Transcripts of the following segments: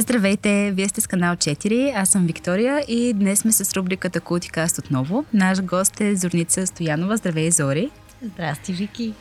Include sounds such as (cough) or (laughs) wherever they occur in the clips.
Здравейте, вие сте с канал 4, аз съм Виктория и днес сме с рубриката Култикаст отново. Наш гост е Зорница Стоянова. Здравей, Зори! Здрасти, Вики.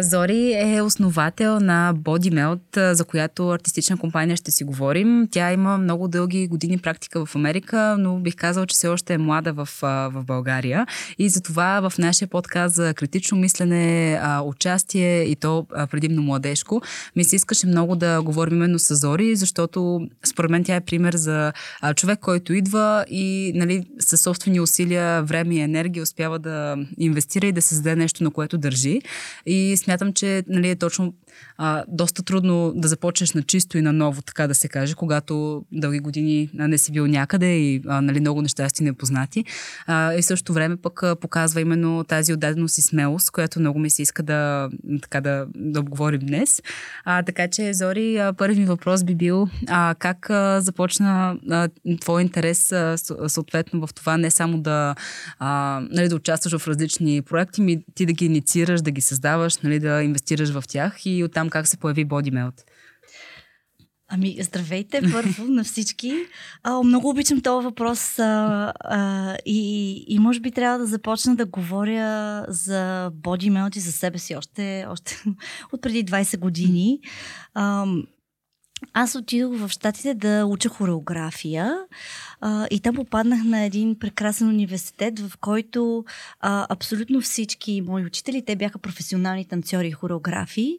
Зори е основател на BodyMelt, за която артистична компания ще си говорим. Тя има много дълги години практика в Америка, но бих казал, че все още е млада в, в България. И затова в нашия подкаст за критично мислене, участие и то предимно младежко, ми се искаше много да говорим именно с Зори, защото според мен тя е пример за човек, който идва и нали, със собствени усилия, време и енергия успява да инвестира и да създаде нещо, на което държи. И смятам, че нали, е точно а, доста трудно да започнеш на чисто и на ново, така да се каже, когато дълги години не си бил някъде и а, нали, много неща си непознати. А, и в същото време пък а, показва именно тази отдаденост и смелост, която много ми се иска да, така, да, да обговорим днес. А, така че, Зори, а, първи въпрос би бил а, как а, започна а, твой интерес а, съответно в това не само да, а, нали, да участваш в различни проекти, ми ти да ги инициираш, да ги създаваш, нали, да инвестираш в тях и оттам как се появи BodyMelt? Ами, здравейте първо на всички. А, много обичам този въпрос а, а, и, и може би трябва да започна да говоря за BodyMelt и за себе си още, още (laughs) от преди 20 години. А, аз отидох в Штатите да уча хореография а, и там попаднах на един прекрасен университет, в който а, абсолютно всички мои учители, те бяха професионални танцори и хореографи.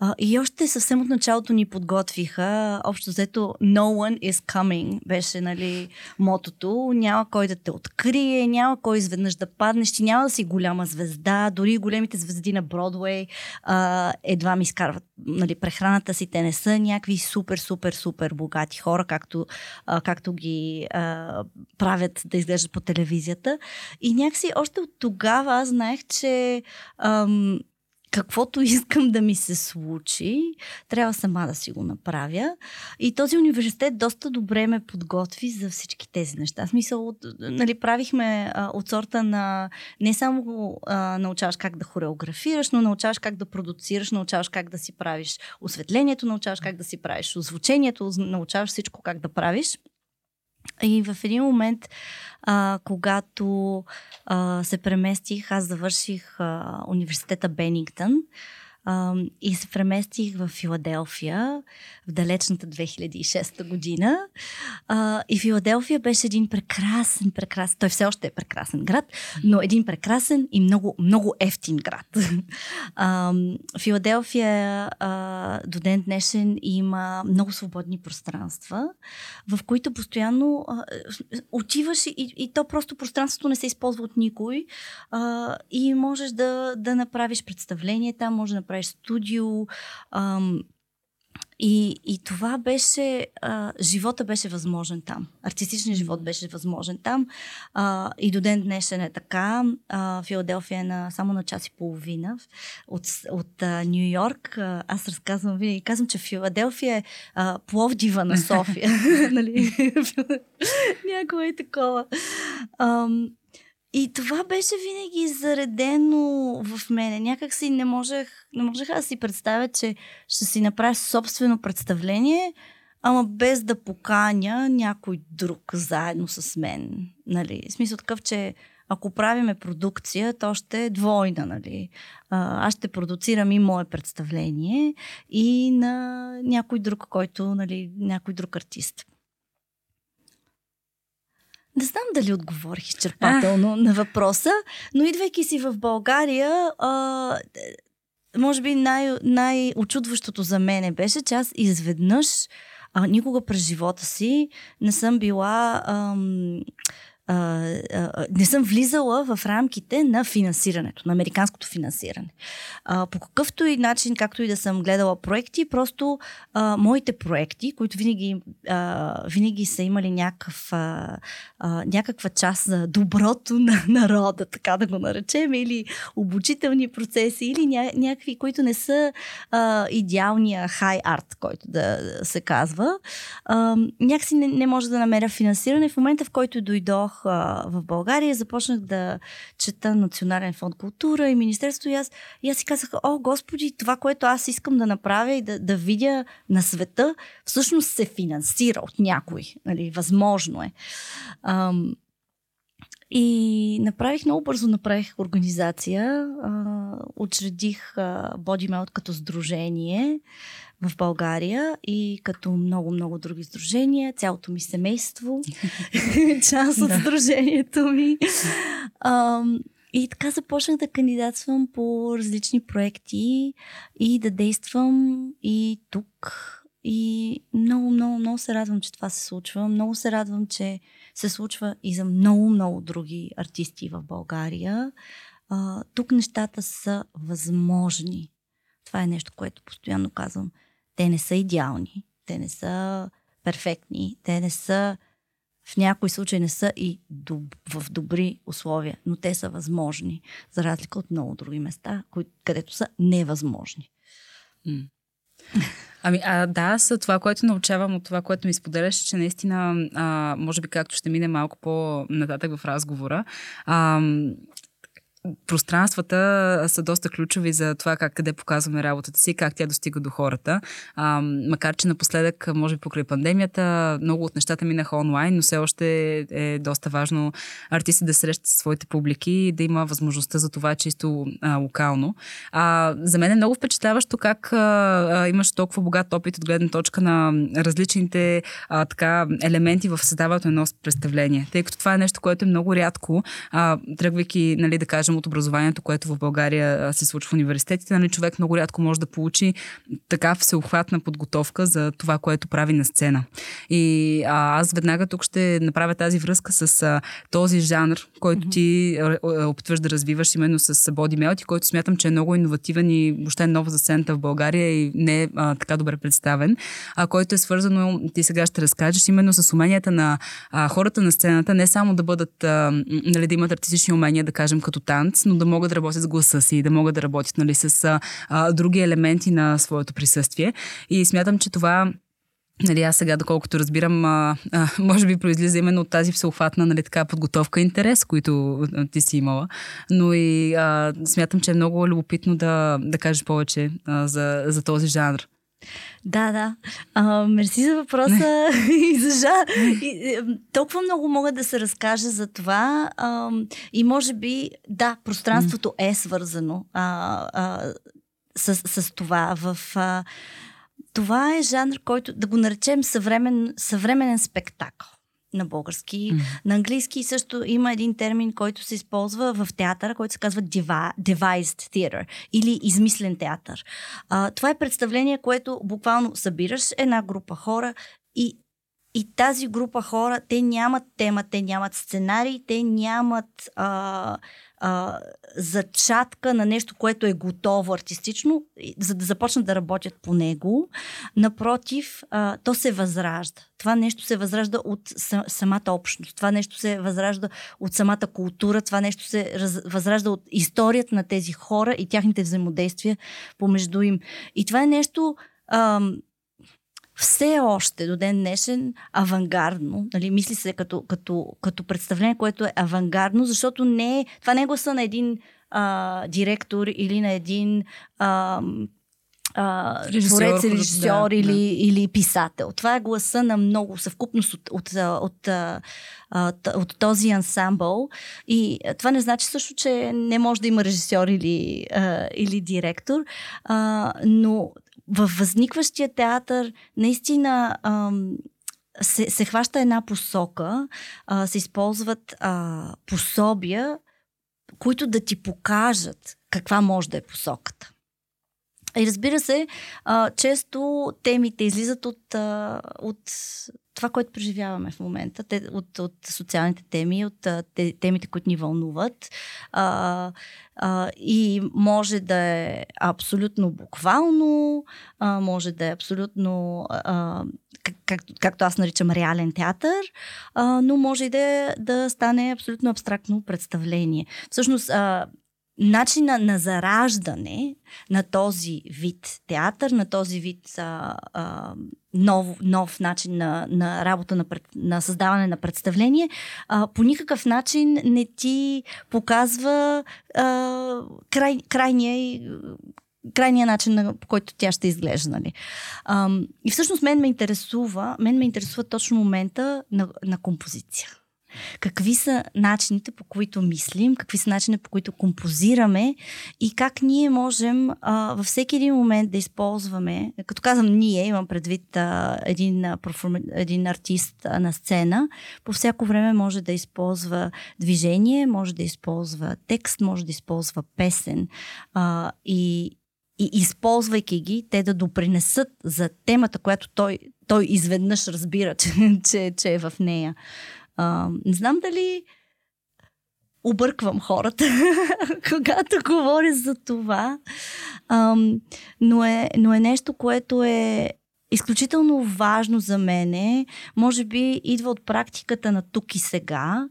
А, и още съвсем от началото ни подготвиха, общо взето No one is coming беше нали, мотото. Няма кой да те открие, няма кой изведнъж да паднеш, ти няма да си голяма звезда, дори големите звезди на Бродвей а, едва ми изкарват нали, прехраната си, те не са някакви супер, супер, супер богати хора, както, а, както ги а, правят да изглеждат по телевизията. И някакси още от тогава аз знаех, че ам, каквото (laughs) искам да ми се случи, трябва сама да си го направя. И този университет доста добре ме подготви за всички тези неща. В смисъл, нали, правихме а, от сорта на не само а, научаваш как да хореографираш, но научаваш как да продуцираш, научаваш как да си правиш осветлението, научаваш как да си правиш озвучението, научаваш всичко как да правиш. И в един момент, а, когато а, се преместих, аз завърших а, университета Бенингтън и се преместих в Филаделфия в далечната 2006 година. И Филаделфия беше един прекрасен, прекрасен, той все още е прекрасен град, но един прекрасен и много, много ефтин град. (laughs) Филаделфия до ден днешен има много свободни пространства, в които постоянно отиваш и, и то просто пространството не се използва от никой и можеш да, да направиш представление там, може да направиш студио, а, и, и това беше, а, живота беше възможен там. Артистичният живот беше възможен там. А, и до ден днешен е така. А, Филаделфия е на, само на час и половина от, от Нью Йорк. А, аз разказвам винаги. Казвам, че Филаделфия е а, Пловдива на София. (laughs) (laughs) нали? (laughs) Някое е такова. А, и това беше винаги заредено в мене. Някак си не можех, не можех да си представя, че ще си направя собствено представление, ама без да поканя някой друг заедно с мен. Нали? В смисъл такъв, че ако правиме продукция, то ще е двойна. Нали? аз ще продуцирам и мое представление и на някой друг, който, нали, някой друг артист. Не знам дали отговорих изчерпателно а. на въпроса, но идвайки си в България, а, може би най- най-очудващото за мене беше, че аз изведнъж а, никога през живота си не съм била ам, а, а, не съм влизала в рамките на финансирането, на американското финансиране. А, по какъвто и начин, както и да съм гледала проекти, просто а, моите проекти, които винаги, а, винаги са имали някакъв, а, а, някаква част за доброто на народа, така да го наречем, или обучителни процеси, или ня, някакви, които не са а, идеалния хай арт, който да се казва, а, някакси не, не може да намеря финансиране. В момента, в който дойдох дойдох в България, започнах да чета Национален фонд култура и Министерство и аз, и аз си казах, о, Господи, това, което аз искам да направя и да, да видя на света, всъщност се финансира от някой. Нали, възможно е. Ам, и направих много бързо, направих организация, а, учредих а, BodyMelt като сдружение в България и като много-много други сдружения, цялото ми семейство, (laughs) част от сдружението ми. А, и така започнах да кандидатствам по различни проекти и да действам и тук. И много, много, много се радвам, че това се случва. Много се радвам, че се случва и за много, много други артисти в България. А, тук нещата са възможни. Това е нещо, което постоянно казвам. Те не са идеални, те не са перфектни, те не са в някои случаи не са и доб, в добри условия, но те са възможни, за разлика от много други места, кои, където са невъзможни. Ами, а, да, аз това, което научавам от това, което ми споделяш, че наистина, а, може би както ще мине малко по-нататък в разговора, а, пространствата са доста ключови за това как къде показваме работата си, как тя достига до хората. А, макар, че напоследък, може би покрай пандемията, много от нещата минаха онлайн, но все още е доста важно артисти да срещат своите публики и да има възможността за това чисто а, локално. А, за мен е много впечатляващо как а, а, имаш толкова богат опит от гледна точка на различните а, така, елементи в създаването на едно представление. Тъй като това е нещо, което е много рядко, а, тръгвайки, нали, да кажем, от образованието, което в България се случва в университетите, нали, човек много рядко може да получи така всеохватна подготовка за това, което прави на сцена. И а, аз веднага тук ще направя тази връзка с а, този жанр, който ти опитваш да развиваш именно с бодимелти, който смятам, че е много иновативен и въобще е нова за сцената в България и не е а, така добре представен, а който е свързано, ти сега ще разкажеш, именно с уменията на а, хората на сцената, не само да бъдат, а, нали, да имат артистични умения, да кажем, като танц, но да могат да работят с гласа си, да могат да работят нали, с а, други елементи на своето присъствие. И смятам, че това Нали, аз сега, доколкото разбирам, а, а, може би произлиза именно от тази всеохватна нали, така, подготовка и интерес, които а, ти си имала. Но и а, смятам, че е много любопитно да, да кажеш повече а, за, за този жанр. Да, да. А, мерси за въпроса (laughs) и за жа. И, толкова много могат да се разкаже за това. А, и може би, да, пространството е свързано а, а, с, с това. В, а, това е жанр, който да го наречем съвремен, съвременен спектакъл на български. Mm. На английски също има един термин, който се използва в театъра, който се казва devised theater или измислен театър. А, това е представление, което буквално събираш една група хора и и тази група хора, те нямат тема, те нямат сценарий, те нямат а, а, зачатка на нещо, което е готово артистично, за да започнат да работят по него. Напротив, а, то се възражда. Това нещо се възражда от самата общност. Това нещо се възражда от самата култура. Това нещо се раз, възражда от историята на тези хора и тяхните взаимодействия помежду им. И това е нещо. Ам, все още до ден днешен авангардно, нали, мисли се като, като, като представление, което е авангардно, защото не е, това не е гласа на един а, директор или на един а, а, режисьор, творец, режисьор да, или, да. или писател. Това е гласа на много съвкупност от, от, от, от, от този ансамбъл. И това не значи също, че не може да има режисьор или, а, или директор, а, но в възникващия театър наистина ам, се, се хваща една посока, а, се използват а, пособия, които да ти покажат каква може да е посоката. И разбира се, често темите излизат от, от това, което преживяваме в момента, те, от, от социалните теми, от те, темите, които ни вълнуват. А, а, и може да е абсолютно буквално, а, може да е абсолютно, а, как, как, както аз наричам, реален театър, а, но може и да, да стане абсолютно абстрактно представление. Всъщност, а, начина на зараждане на този вид театър, на този вид а, а, нов, нов начин на, на работа, на, пред, на създаване на представление, а, по никакъв начин не ти показва а, край, крайния крайния начин, по който тя ще изглежда. Нали. А, и всъщност мен ме интересува, мен ме интересува точно момента на, на композиция. Какви са начините по които мислим, какви са начините по които композираме и как ние можем а, във всеки един момент да използваме, като казвам ние, имам предвид а, един, а, един артист а, на сцена, по всяко време може да използва движение, може да използва текст, може да използва песен а, и, и използвайки ги, те да допринесат за темата, която той, той изведнъж разбира, (laughs) че, че, че е в нея. А, не знам дали обърквам хората, (laughs) когато говоря за това, а, но, е, но е нещо, което е изключително важно за мене. Може би идва от практиката на тук и сега.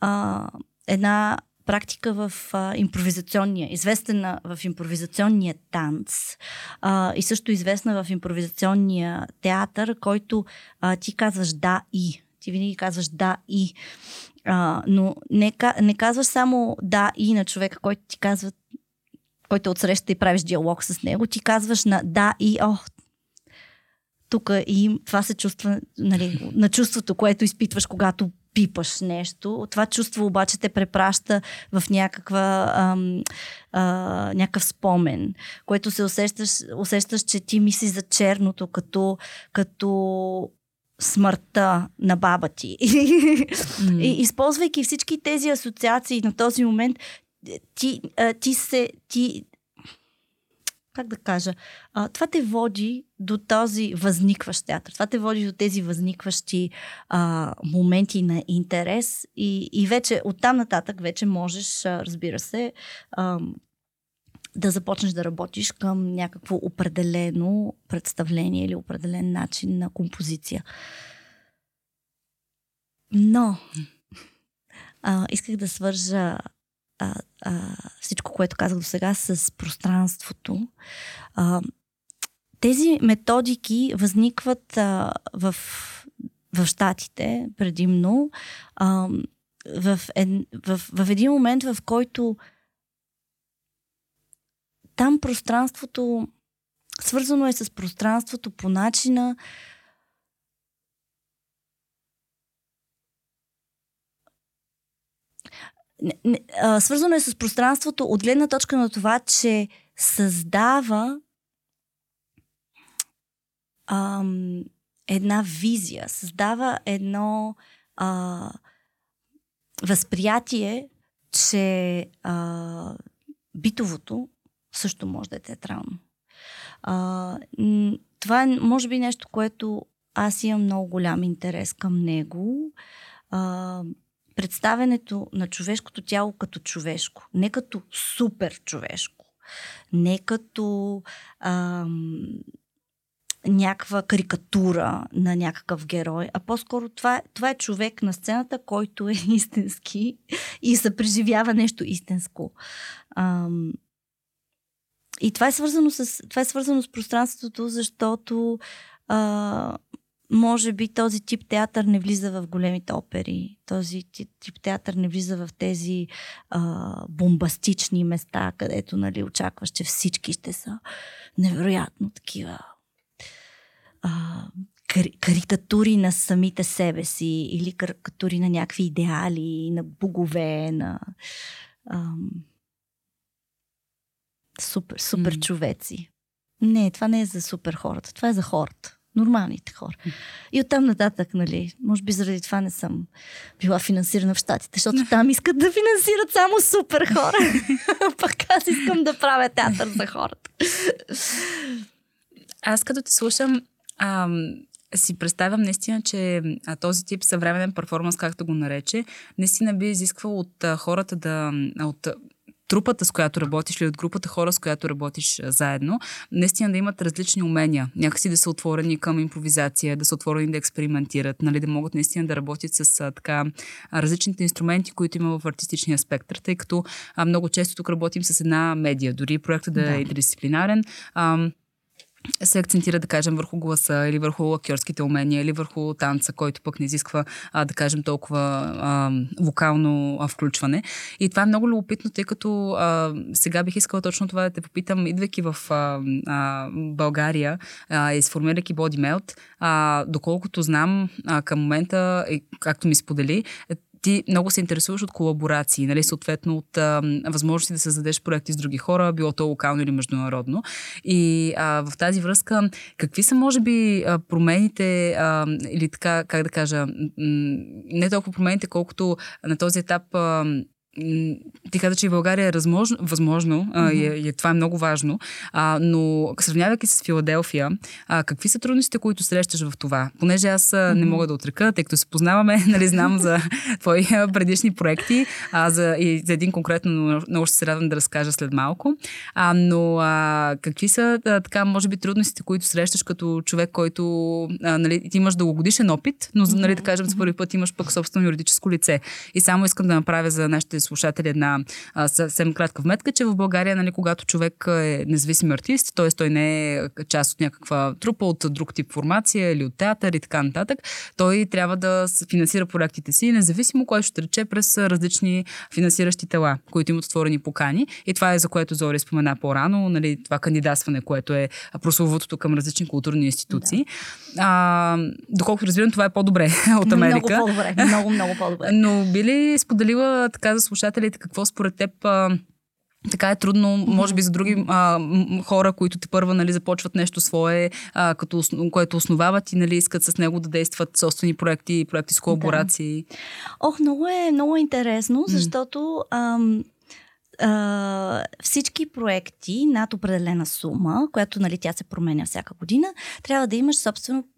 А, една практика в а, импровизационния, известна в импровизационния танц а, и също известна в импровизационния театър, който а, ти казваш да и ти винаги казваш да и. А, но не, не казваш само да и на човека, който ти казва, който отсреща и правиш диалог с него, ти казваш на да и о, тук и това се чувства нали, на чувството, което изпитваш, когато пипаш нещо. Това чувство обаче те препраща в някаква, ам, а, някакъв спомен, което се усещаш, усещаш, че ти мислиш за черното като, като смъртта на баба ти. (laughs) Mm. И, използвайки всички тези асоциации на този момент, ти, ти се. Ти, как да кажа, а, това те води до този възникващ театър. Това те води до тези възникващи а, моменти на интерес и, и вече оттам нататък вече можеш, а, разбира се, а, да започнеш да работиш към някакво определено представление или определен начин на композиция. Но а, исках да свържа а, а, всичко, което казах до сега с пространството. А, тези методики възникват а, в, в Штатите предимно а, в, ед, в, в един момент, в който там пространството, свързано е с пространството по начина, свързано е с пространството от гледна точка на това, че създава ам, една визия, създава едно а, възприятие, че а, битовото също може да е театрално. А, това е, може би, нещо, което аз имам много голям интерес към него. А, представенето на човешкото тяло като човешко, не като супер човешко, не като ам, някаква карикатура на някакъв герой, а по-скоро това, това е човек на сцената, който е истински и се преживява нещо истинско. Ам, и това е свързано с, това е свързано с пространството, защото а, може би този тип театър не влиза в големите опери. Този тип, театър не влиза в тези а, бомбастични места, където нали, очакваш, че всички ще са невероятно такива а, кар- карикатури на самите себе си или карикатури на някакви идеали, на богове, на ам, супер, супер mm. човеци. Не, това не е за супер хората, това е за хората нормалните хора. И оттам нататък, нали, може би заради това не съм била финансирана в Штатите, защото (laughs) там искат да финансират само супер хора. (laughs) Пък аз искам да правя театър за хората. Аз като те слушам, ам, си представям наистина, че а, този тип съвременен перформанс, както го нарече, наистина би изисквал от а, хората да, от трупата, с която работиш или от групата хора, с която работиш заедно, наистина да имат различни умения. Някакси да са отворени към импровизация, да са отворени да експериментират, нали, да могат наистина да работят с а, така различните инструменти, които има в артистичния спектър, тъй като а, много често тук работим с една медия, дори проектът да, да. е интердисциплинарен. А, се акцентира, да кажем, върху гласа или върху актьорските умения или върху танца, който пък не изисква, а, да кажем, толкова а, вокално а, включване. И това е много любопитно, тъй като а, сега бих искала точно това да те попитам, идвайки в а, а, България а, и сформирайки Body Melt, а, доколкото знам а, към момента, както ми сподели, ти много се интересуваш от колаборации, нали, съответно от а, възможности да създадеш проекти с други хора, било то локално или международно. И а, в тази връзка, какви са, може би, промените, а, или така, как да кажа, не толкова промените, колкото на този етап а, ти каза, че и България е възможно, възможно mm-hmm. и, и това е много важно, а, но сравнявайки с Филаделфия, а, какви са трудностите, които срещаш в това? Понеже аз mm-hmm. не мога да отрека, тъй като се познаваме, (laughs) нали, знам за твои предишни проекти, а, за, и за един конкретно, но много ще се радвам да разкажа след малко. А, но а, какви са, а, така, може би, трудностите, които срещаш като човек, който а, нали, ти имаш дългогодишен опит, но, нали, да кажем, за първи път имаш пък собствено юридическо лице. И само искам да направя за нашите слушатели една а, съвсем кратка вметка, че в България, нали, когато човек е независим артист, т.е. той не е част от някаква трупа от друг тип формация или от театър и така нататък, той трябва да финансира проектите си, независимо кой ще рече през различни финансиращи тела, които имат отворени покани. И това е за което Зори спомена по-рано, нали, това кандидатстване, което е прословутото към различни културни институции. Да. А, доколкото разбирам, това е по-добре (laughs) от Америка. Много по-добре. Много, много по-добре. Но би ли споделила така за слушателите какво според теб а, така е трудно, може би за други а, хора, които те първа нали, започват нещо свое, а, като, което основават и нали, искат с него да действат собствени проекти, проекти с колаборации. Да. Ох, много е, много е интересно, защото ам, а, всички проекти над определена сума, която нали, тя се променя всяка година, трябва да имаш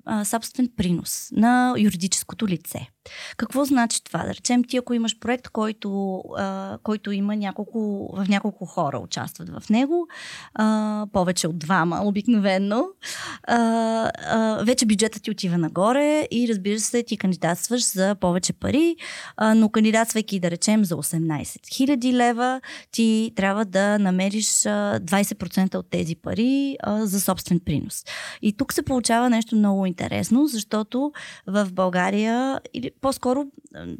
а, собствен принос на юридическото лице. Какво значи това? Да речем, ти ако имаш проект, който, а, който има няколко, в няколко хора участват в него, а, повече от двама обикновено, а, а, вече бюджетът ти отива нагоре и разбира се, ти кандидатстваш за повече пари, а, но кандидатствайки, да речем, за 18 000 лева, ти трябва да намериш а, 20% от тези пари а, за собствен принос. И тук се получава нещо много интересно, защото в България, или по-скоро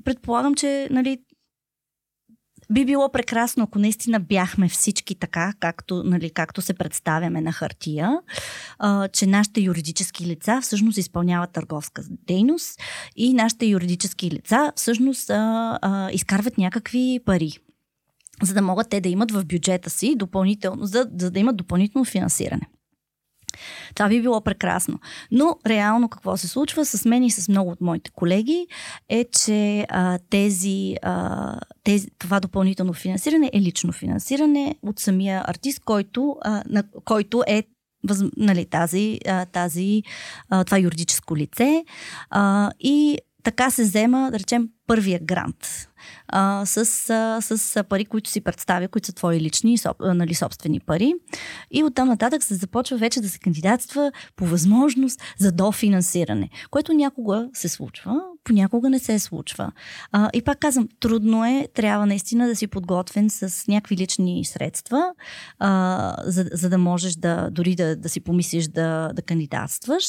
предполагам, че нали, би било прекрасно, ако наистина бяхме всички така, както, нали, както се представяме на хартия, а, че нашите юридически лица всъщност изпълняват търговска дейност и нашите юридически лица всъщност а, а, изкарват някакви пари за да могат те да имат в бюджета си допълнително, за, за да имат допълнително финансиране. Това би било прекрасно. Но реално какво се случва с мен и с много от моите колеги е, че а, тези, а, тези, това допълнително финансиране е лично финансиране от самия артист, който, а, на, който е въз, нали, тази, а, тази, а, това юридическо лице. А, и така се взема, да речем, първия грант а, с, а, с пари, които си представя, които са твои лични, соб, нали, собствени пари. И оттам нататък се започва вече да се кандидатства по възможност за дофинансиране, което някога се случва, понякога не се случва. А, и пак казвам, трудно е, трябва наистина да си подготвен с някакви лични средства, а, за, за да можеш да дори да, да си помислиш да, да кандидатстваш.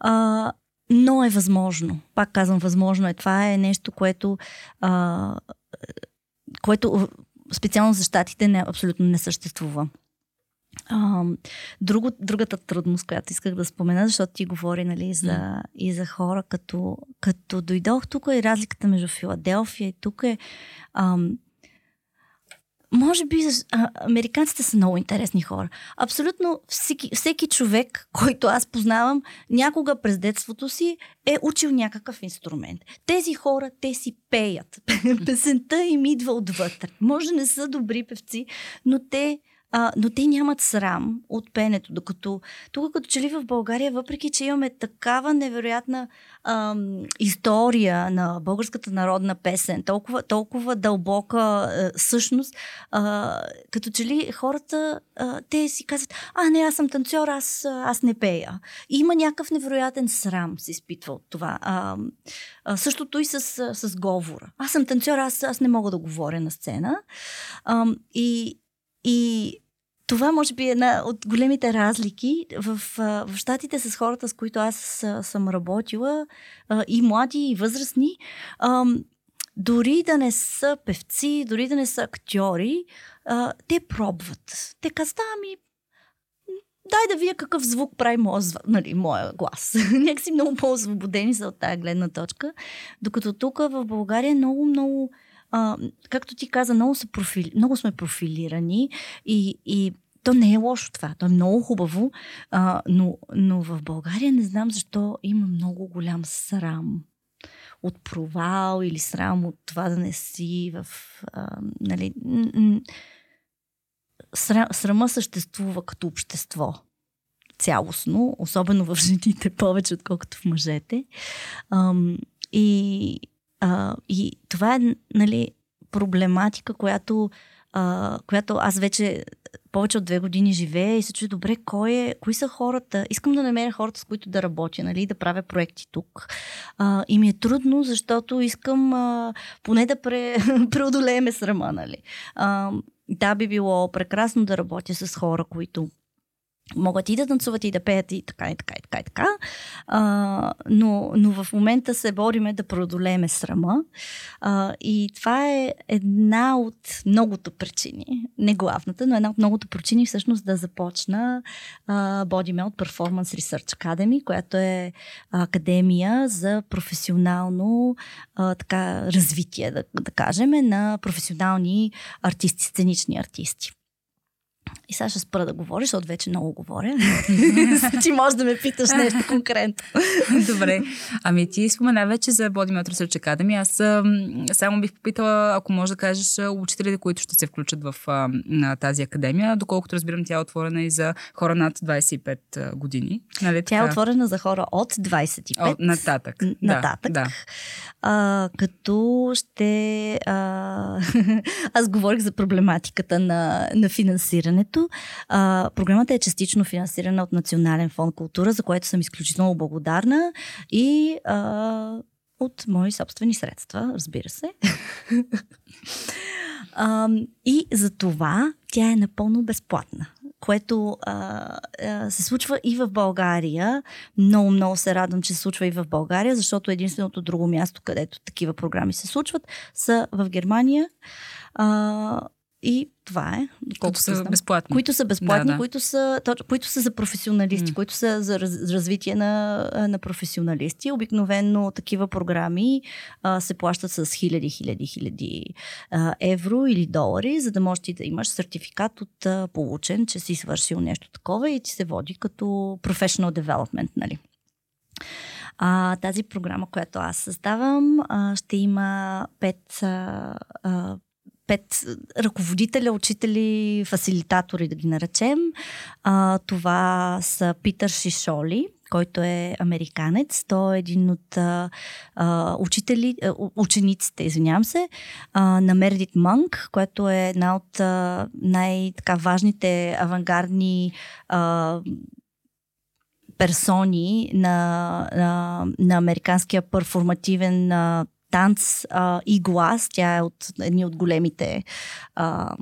А, но е възможно. Пак казвам, възможно е. Това е нещо, което, а, което специално за щатите не, абсолютно не съществува. А, друго, другата трудност, която исках да спомена, защото ти говори нали, за, mm. и за хора, като, като дойдох тук и разликата между Филаделфия и тук е ам, може би а, американците са много интересни хора. Абсолютно всеки, всеки човек, (laughs) който аз познавам, някога през детството си е учил някакъв инструмент. Тези хора, те си пеят. (laughs) Песента им идва отвътре. Може не са добри певци, но те а, но те нямат срам от пенето. Докато тук, като че ли в България, въпреки че имаме такава невероятна ам, история на българската народна песен, толкова, толкова дълбока а, същност, а, като че ли хората, а, те си казват, а не, аз съм танцор, аз, аз не пея. И има някакъв невероятен срам, се изпитва от това. А, а, същото и с, с говора. Аз съм танцор, аз, аз не мога да говоря на сцена. А, и, и това може би е една от големите разлики в, в щатите с хората, с които аз съм работила, и млади, и възрастни. Дори да не са певци, дори да не са актьори, те пробват. Те казват, ами, дай да вия какъв звук прави моя, нали, моя глас. (laughs) Някакси много по-освободени са от тази гледна точка. Докато тук в България много, много а, както ти каза, много, са профили, много сме профилирани и, и то не е лошо това, то е много хубаво, а, но, но в България не знам защо има много голям срам от провал или срам от това да не си в... А, нали, срам, срама съществува като общество цялостно, особено в (laughs) жените повече, отколкото в мъжете. Ам, и, а, и това е нали, проблематика, която, а, която аз вече повече от две години живея и се чуя добре, кой е, кои са хората. Искам да намеря хората, с които да работя, нали, да правя проекти тук. А, и ми е трудно, защото искам а, поне да пре, (laughs) преодолееме срама, нали. А, да, би било прекрасно да работя с хора, които могат и да танцуват и да пеят и така и така и така и така. А, но, но в момента се бориме да преодолееме срама. А, и това е една от многото причини, не главната, но една от многото причини всъщност да започна Body Melt Performance Research Academy, която е академия за професионално а, така, развитие, да, да кажем, на професионални артисти, сценични артисти. И сега ще спра да говориш, защото вече много говоря. (laughs) ти можеш да ме питаш нещо конкретно. Добре. Ами ти спомена вече за Body Matter Research Academy. Аз само бих попитала, ако можеш да кажеш учителите, които ще се включат в на тази академия, доколкото разбирам, тя е отворена и за хора над 25 години. Нали, тя е отворена за хора от 25. От, нататък. Нататък. Да, да. А, като ще... А, (laughs) аз говорих за проблематиката на, на финансирането. А, програмата е частично финансирана от Национален фонд култура, за което съм изключително благодарна и а, от мои собствени средства, разбира се. (laughs) а, и за това тя е напълно безплатна което а, а, се случва и в България. Много, много се радвам, че се случва и в България, защото единственото друго място, където такива програми се случват, са в Германия. А, и това е. Които са знам. безплатни. Които са безплатни, да, да. Които, са, то, които са за професионалисти, mm. които са за раз, развитие на, на професионалисти. Обикновено такива програми а, се плащат с хиляди, хиляди, хиляди а, евро или долари, за да можеш ти да имаш сертификат от а, получен, че си свършил нещо такова и ти се води като professional development, нали? А, тази програма, която аз създавам, а, ще има пет а, а, пет ръководителя, учители, фасилитатори, да ги наречем. А, това са Питър Шишоли, който е американец. Той е един от а, учители, а, учениците, извинявам се, а, на Мердит Мънк, която е една от най-важните авангардни а, персони на, на, на американския перформативен а, танц а, и глас. Тя е от едни от големите а,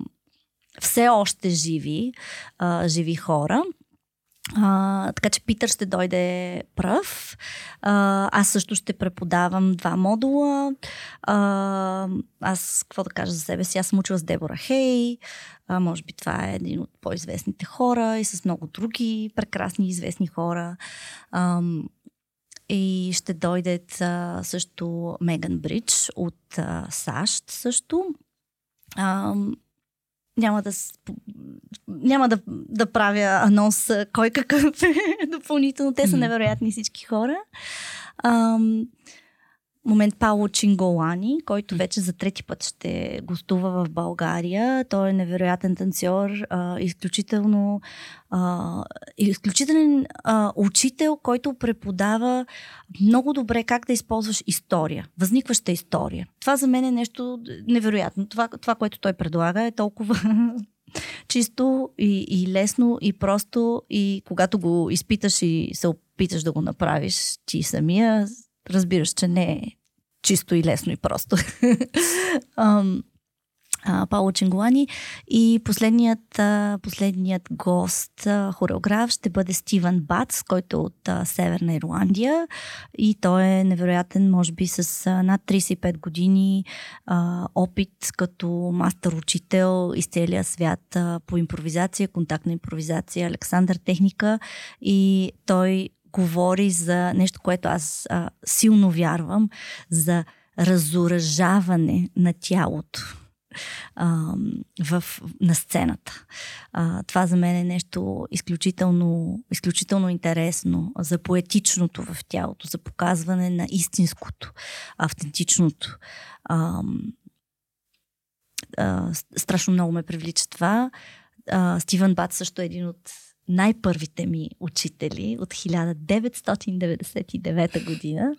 все още живи, а, живи хора. А, така че Питър ще дойде пръв. А, аз също ще преподавам два модула. А, аз, какво да кажа за себе си, аз съм учила с Дебора Хей. А, може би това е един от по-известните хора и с много други прекрасни известни хора. А, и ще дойдат а, също Меган Бридж от а, САЩ също. А, няма да, няма да, да правя анонс кой какъв е (laughs) допълнително. Те са невероятни всички хора. А, момент Пауло Чинголани, който вече за трети път ще гостува в България. Той е невероятен танцор, а, изключително а, изключителен а, учител, който преподава много добре как да използваш история, възникваща история. Това за мен е нещо невероятно. Това, това което той предлага е толкова (laughs) чисто и, и лесно и просто и когато го изпиташ и се опиташ да го направиш ти самия, разбираш, че не е чисто и лесно и просто. (laughs) Пауло Чингуани. И последният, последният гост, хореограф, ще бъде Стивън Бац, който е от Северна Ирландия. И той е невероятен, може би с над 35 години опит като мастър-учител из целия свят по импровизация, контактна импровизация, Александър Техника. И той говори за нещо, което аз а, силно вярвам, за разоръжаване на тялото а, в, на сцената. А, това за мен е нещо изключително, изключително интересно за поетичното в тялото, за показване на истинското, автентичното. А, а, страшно много ме привлича това. А, Стивън Бат също е един от най-първите ми учители от 1999 година.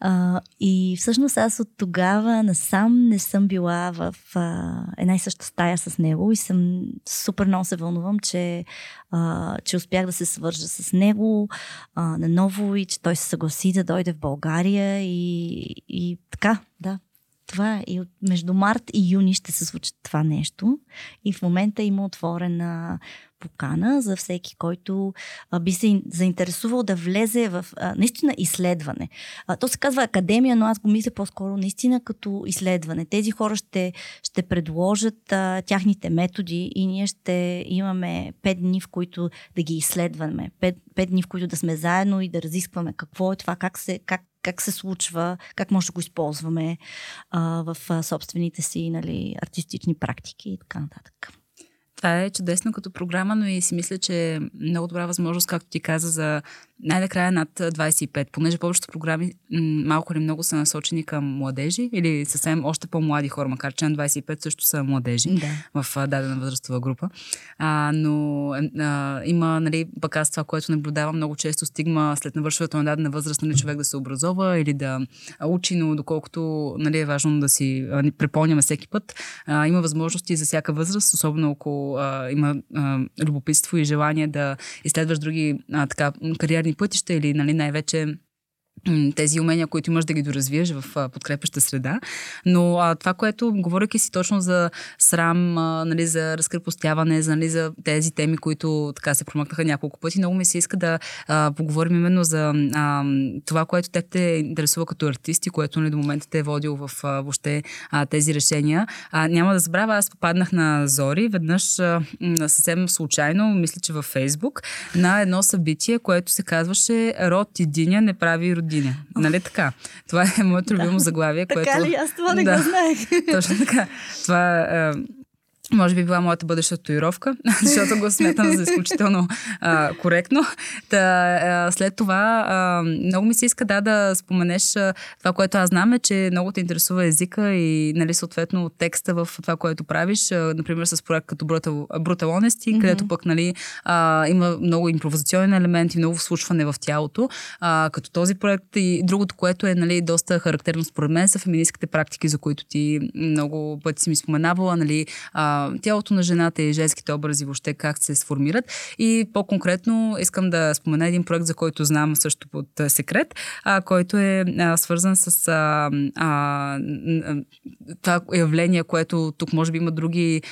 А, и всъщност аз от тогава насам не съм била в а, една и съща стая с него и съм супер много се вълнувам, че, а, че успях да се свържа с него а, наново и че той се съгласи да дойде в България и, и така, да, това е. И от, между март и юни ще се случи това нещо. И в момента има отворена покана за всеки, който а, би се заинтересувал да влезе в а, наистина изследване. А, то се казва академия, но аз го мисля по-скоро наистина като изследване. Тези хора ще, ще предложат а, тяхните методи и ние ще имаме пет дни, в които да ги изследваме. Пет, пет дни, в които да сме заедно и да разискваме какво е това, как се, как как се случва, как може да го използваме а, в а, собствените си нали, артистични практики и така нататък. Това е чудесно като програма, но и си мисля, че е много добра възможност, както ти каза, за най-накрая над 25, понеже повечето програми малко или много са насочени към младежи или съвсем още по-млади хора, макар че на 25 също са младежи да. в дадена възрастова група. А, но а, има, нали, пък аз това, което наблюдавам много често стигма след навършването на дадена възраст, нали, човек да се образова или да учи, но доколкото нали, е важно да си а, припомняме всеки път, а, има възможности за всяка възраст, особено а, има а, любопитство и желание да изследваш други а, така, кариерни пътища или нали, най-вече тези умения, които имаш да ги доразвиеш в подкрепеща среда. Но а, това, което говоряки си точно за срам, а, нали, за разкрепостяване, за, нали, за тези теми, които така се промъкнаха няколко пъти, много ми се иска да а, поговорим именно за а, това, което те те интересува като артисти, което нали, до момента те е водил в а, въобще а, тези решения. А, няма да забравя, аз попаднах на Зори веднъж а, съвсем случайно, мисля, че във Фейсбук, на едно събитие, което се казваше Род и Диня не прави родини година. Нали така? Това е моето любимо заглавие, което... Така ли? Аз това не да, го знаех. Точно така. Това е може би била моята бъдеща татуировка, (laughs) защото го смятам за изключително а, коректно. Та, а, след това а, много ми се иска да, да споменеш а, това, което аз знам е, че много те интересува езика и нали, съответно текста в това, което правиш, а, например с проект като Brutal, Brutal Honesty, mm-hmm. където пък нали, а, има много импровизационен елемент и много случване в тялото, а, като този проект и другото, което е нали, доста характерно според мен са феминистските практики, за които ти много пъти си ми споменавала, нали, а, тялото на жената и женските образи въобще как се сформират. И по-конкретно искам да спомена един проект, за който знам също под секрет, а, който е а, свързан с а, а, това явление, което тук може би има други,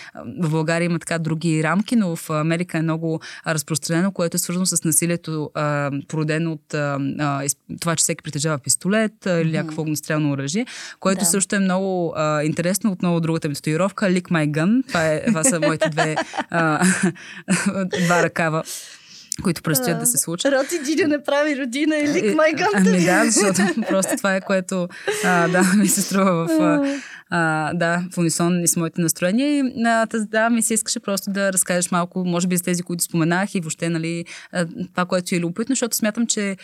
в България има така други рамки, но в Америка е много разпространено, което е свързано с насилието, а, породено от а, а, това, че всеки притежава пистолет а, или някакво огнестрелно оръжие, което да. също е много а, интересно. Отново другата ми татуировка, Lick My Gun, това, е, това са моите две а, (laughs) два ръкава които предстоят да се случат. Роти Дидо не прави родина или лик майгам. Ами да, защото (laughs) просто това е което а, да, ми се струва в, а, да, в унисон и с моите настроения. И а, да, ми се искаше просто да разкажеш малко, може би за тези, които споменах и въобще, нали, това, което е любопитно, защото смятам, че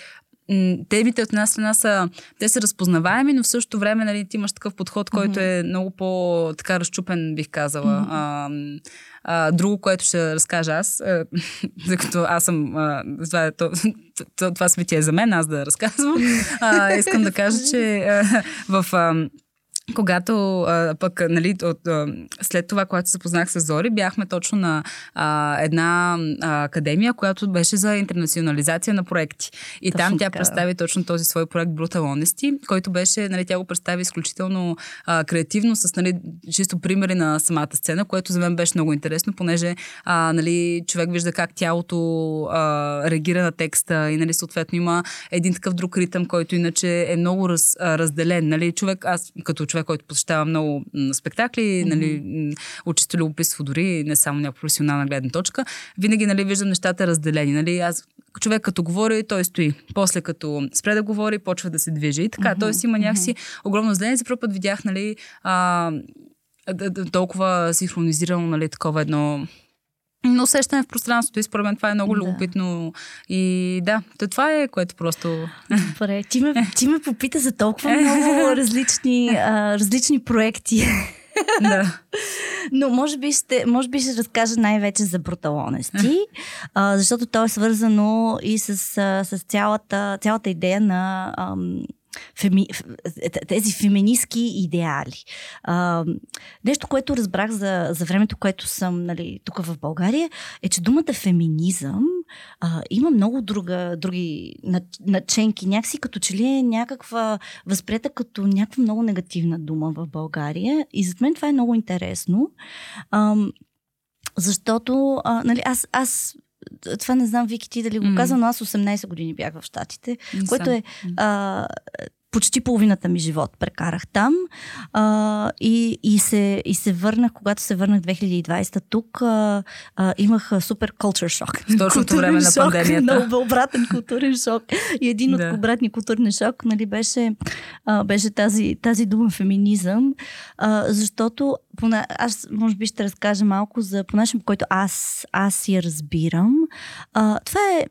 темите от една страна са, те са разпознаваеми, но в същото време нали, ти имаш такъв подход, който е много по-така разчупен, бих казала. Mm-hmm. А, а, друго, което ще разкажа аз, (laughs) тъй като аз съм, а, това, е, то, това, това събитие е за мен, аз да разказвам, (laughs) а, искам да кажа, че а, в... А, когато а, пък, нали, от, а, след това, когато се запознах с Зори, бяхме точно на а, една а, академия, която беше за интернационализация на проекти. И точно там тя така. представи точно този свой проект Brutal Honesty, който беше, нали, тя го представи изключително а, креативно, с нали, чисто примери на самата сцена, което за мен беше много интересно, понеже а, нали, човек вижда как тялото а, реагира на текста и нали, съответно има един такъв друг ритъм, който иначе е много раз, а, разделен. Нали, човек, аз като човек, който посещава много спектакли, mm-hmm. нали, от чисто любопитство дори, не само някаква професионална гледна точка, винаги нали, виждам нещата разделени. Нали, аз човек като говори, той стои. После като спре да говори, почва да се движи. И така, mm-hmm. т.е. има някакси mm-hmm. огромно разделение. За първ път видях, нали, а, толкова синхронизирано, нали, такова едно но усещане в пространството и според мен това е много да. любопитно. И да, то това е, което просто... Добре, ти ме, (laughs) ти ме попита за толкова много (laughs) различни, а, различни проекти. (laughs) Да. Но може би, ще, може би ще разкажа най-вече за бруталонести, а, защото то е свързано и с, с цялата, цялата идея на ам, феми, тези феминистки идеали. А, нещо, което разбрах за, за времето, което съм нали, тук в България, е, че думата феминизъм а, има много друга, други наченки. Някакси като че ли е някаква възпрета като някаква много негативна дума в България. И за мен това е много интересно. А, защото, а, нали, аз, аз това не знам, Вики, ти дали го mm. казва, но аз 18 години бях в Штатите, не което е а, почти половината ми живот прекарах там а, и, и, се, и се върнах, когато се върнах 2020 тук, а, а, имах супер culture шок. В точното време на пандемията. Много обратен културен шок. И един да. от обратни културни шок нали, беше, а, беше тази, тази дума феминизъм, а, защото пона, аз може би ще разкажа малко за по начин, по който аз, аз я разбирам. А, това е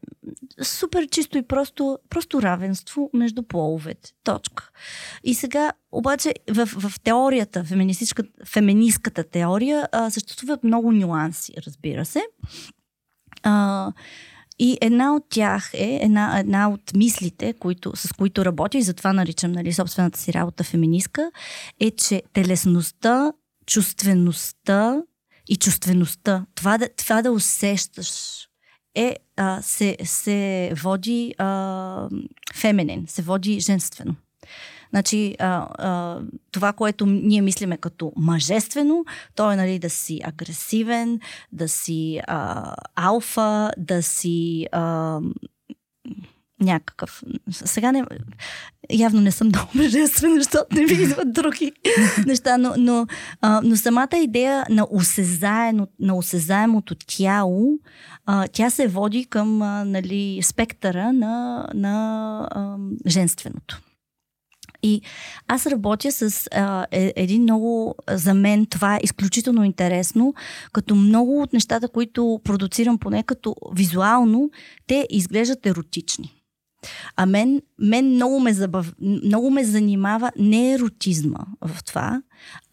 супер чисто и просто, просто равенство между половете. Точка. И сега, обаче, в, в теорията, феминистката теория, а, съществуват много нюанси, разбира се. А, и една от тях е, една, една от мислите, които, с които работя и затова наричам нали, собствената си работа феминистка, е, че телесността, чувствеността и чувствеността, това да, това да усещаш, е, а, се, се води а, феминен, се води женствено. Значи, а, а, това, което ние мислиме като мъжествено, то е нали, да си агресивен, да си а, алфа, да си а, някакъв. Сега не. Явно не съм (laughs) много божествена, защото не ми (laughs) идват други неща, но, но, а, но самата идея на, осезаемо, на осезаемото тяло, а, тя се води към а, нали, спектъра на, на а, женственото. И аз работя с а, е, един много, за мен това е изключително интересно, като много от нещата, които продуцирам поне като визуално, те изглеждат еротични. А мен, мен много, ме забав... много ме занимава не еротизма в това,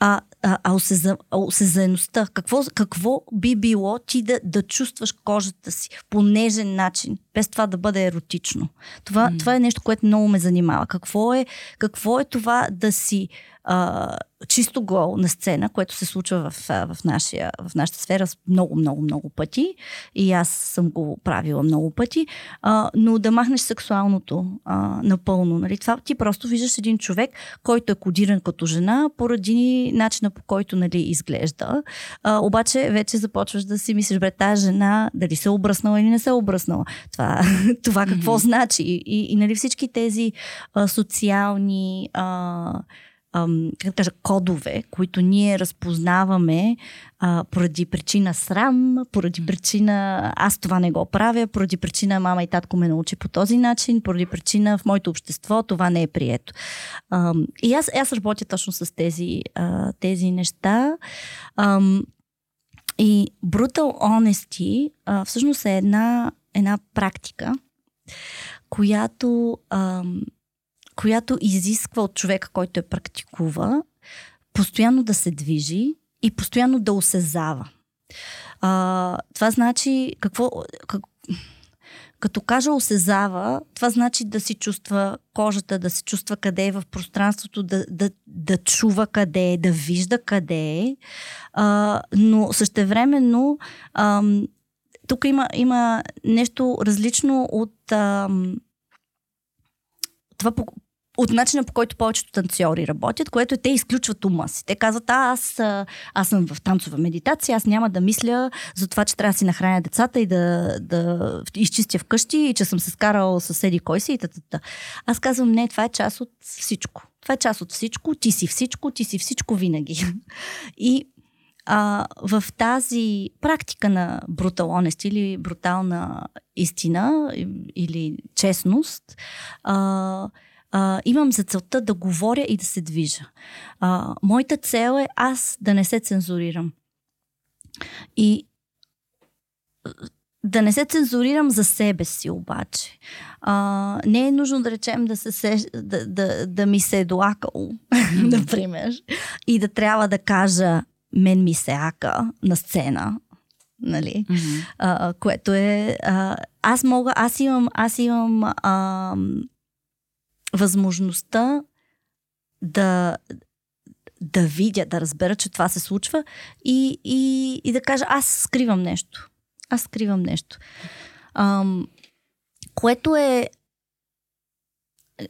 а, а, а осеза... осезаеността. Какво, какво би било ти да, да чувстваш кожата си по нежен начин, без това да бъде еротично. Това, mm. това е нещо, което много ме занимава. Какво е, какво е това да си а, чисто гол на сцена, което се случва в, в, нашия, в нашата сфера много, много, много пъти. И аз съм го правила много пъти. А, но да махнеш сексуалното а, напълно. Нали? Това ти просто виждаш един човек, който е кодиран като жена, поради начина по който нали, изглежда. А, обаче вече започваш да си мислиш, бре, тази жена дали се е обръснала или не се е обръснала. Това, (laughs) това какво mm-hmm. значи? И, и, и нали, всички тези а, социални а, ам, как кажа, кодове, които ние разпознаваме а, поради причина срам, поради причина аз това не го правя, поради причина мама и татко ме научи по този начин, поради причина в моето общество това не е прието. Ам, и аз, аз работя точно с тези, а, тези неща. Ам, и Brutal Honesty а, всъщност е една, една практика, която ам, която изисква от човека, който я практикува, постоянно да се движи и постоянно да осезава. А, това значи какво, как, като кажа осезава, това значи да си чувства кожата, да се чувства къде е в пространството, да, да, да чува къде е, да вижда къде е. А, но същевременно ам, тук има, има нещо различно от ам, това, от начина по който повечето танцори работят, което е те изключват ума си. Те казват, а, аз, аз съм в танцова медитация, аз няма да мисля за това, че трябва да си нахраня децата и да, да изчистя вкъщи и че съм се скарал с седи кой си и т.т. Аз казвам, не, това е част от всичко. Това е част от всичко, ти си всичко, ти си всичко винаги. (laughs) И а, в тази практика на брутал honest или брутална истина или честност, а, а, имам за целта да говоря и да се движа. А, моята цел е аз да не се цензурирам. И да не се цензурирам за себе си обаче. А, не е нужно да речем да, се, да, да, да ми се е долакало, например, и да трябва да кажа мен ми се ака на сцена, нали? Mm-hmm. А, което е... А, аз мога, аз имам, аз имам а, възможността да, да видя, да разбера, че това се случва и, и, и да кажа, аз скривам нещо. Аз скривам нещо. Ам, което е